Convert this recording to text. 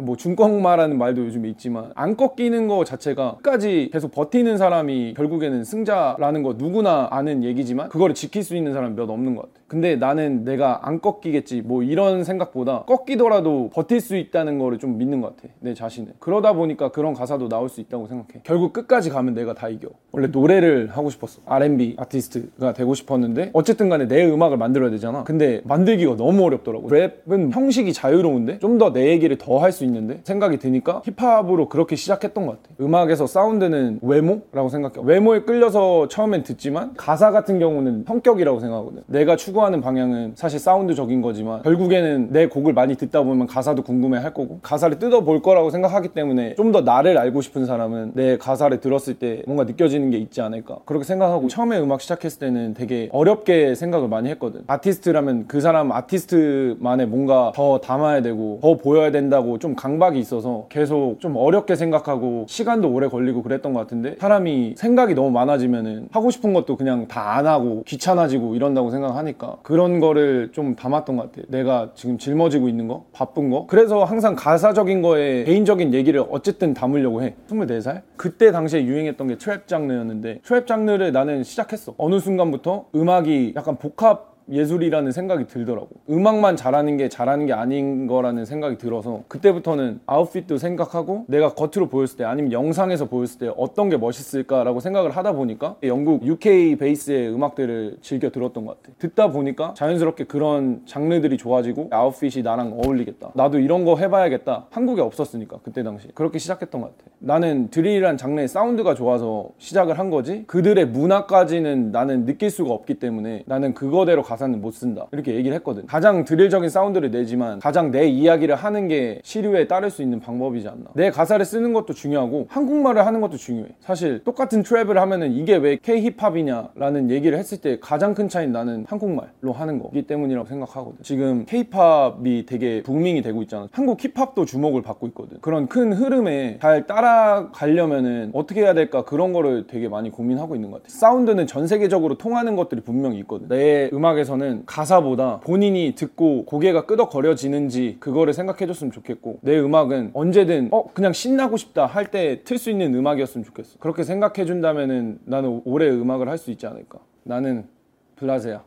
뭐 중꺾마라는 말도 요즘에 있지만 안 꺾이는 거 자체가 끝까지 계속 버티는 사람이 결국에는 승자라는 거 누구나 아는 얘기지만 그거를 지킬 수 있는 사람 몇 없는 것 같아. 근데 나는 내가 안 꺾이겠지 뭐 이런 생각보다 꺾이더라도 버틸 수 있다는 거를 좀 믿는 것 같아. 내 자신을. 그러다 보니까 그런 가사도 나올 수 있다고 생각해. 결국 끝까지 가면 내가 다 이겨. 원래 노래를 하고 싶었어. R&B 아티스트가 되고 싶었는데 어쨌든 간에 내 음악을 만들어야 되잖아. 근데 만들기가 너무 어렵더라고. 랩은 형식이 자유로운데 좀 더 내 얘기를 더 할 수 있는데 생각이 드니까 힙합으로 그렇게 시작했던 것 같아. 음악에서 사운드는 외모라고 생각해. 외모에 끌려서 처음엔 듣지만 가사 같은 경우는 성격이라고 생각하거든. 내가 추구 하는 방향은 사실 사운드적인 거지만 결국에는 내 곡을 많이 듣다 보면 가사도 궁금해 할 거고 가사를 뜯어볼 거라고 생각하기 때문에 좀 더 나를 알고 싶은 사람은 내 가사를 들었을 때 뭔가 느껴지는 게 있지 않을까. 그렇게 생각하고 처음에 음악 시작했을 때는 되게 어렵게 생각을 많이 했거든. 아티스트라면 그 사람 아티스트만의 뭔가 더 담아야 되고 더 보여야 된다고 좀 강박이 있어서 계속 좀 어렵게 생각하고 시간도 오래 걸리고 그랬던 것 같은데 사람이 생각이 너무 많아지면은 하고 싶은 것도 그냥 다 안 하고 귀찮아지고 이런다고 생각하니까 그런 거를 좀 담았던 것 같아. 내가 지금 짊어지고 있는 거, 바쁜 거. 그래서 항상 가사적인 거에 개인적인 얘기를 어쨌든 담으려고 해. 24살? 그때 당시에 유행했던 게 trap 장르였는데 트랩 장르를 나는 시작했어. 어느 순간부터 음악이 약간 복합 예술이라는 생각이 들더라고. 음악만 잘하는 게 잘하는 게 아닌 거라는 생각이 들어서 그때부터는 아웃핏도 생각하고 내가 겉으로 보였을 때 아니면 영상에서 보였을 때 어떤 게 멋있을까라고 생각을 하다 보니까 영국 UK 베이스의 음악들을 즐겨 들었던 것 같아. 듣다 보니까 자연스럽게 그런 장르들이 좋아지고 아웃핏이 나랑 어울리겠다. 나도 이런 거 해봐야겠다. 한국에 없었으니까 그때 당시 그렇게 시작했던 것 같아. 나는 드릴이란 장르의 사운드가 좋아서 시작을 한 거지 그들의 문화까지는 나는 느낄 수가 없기 때문에 나는 그거대로 가사는 못 쓴다. 이렇게 얘기를 했거든. 가장 드릴적인 사운드를 내지만 가장 내 이야기를 하는 게 시류에 따를 수 있는 방법이지 않나. 내 가사를 쓰는 것도 중요하고 한국말을 하는 것도 중요해. 사실 똑같은 trap을 하면은 이게 왜 K-힙합이냐라는 얘기를 했을 때 가장 큰 차이는 나는 한국말로 하는 거기 때문이라고 생각하거든. 지금 K-팝이 되게 booming이 되고 있잖아. 한국 힙합도 주목을 받고 있거든. 그런 큰 흐름에 잘 따라가려면은 어떻게 해야 될까 그런 거를 되게 많이 고민하고 있는 것 같아. 사운드는 전 세계적으로 통하는 것들이 분명히 있거든. 내 음악에 서는 가사보다 본인이 듣고 고개가 끄덕거려지는지 그거를 생각해줬으면 좋겠고 내 음악은 언제든 어 그냥 신나고 싶다 할 때 틀 수 있는 음악이었으면 좋겠어. 그렇게 생각해준다면은 나는 오래 음악을 할 수 있지 않을까. 나는 블라제야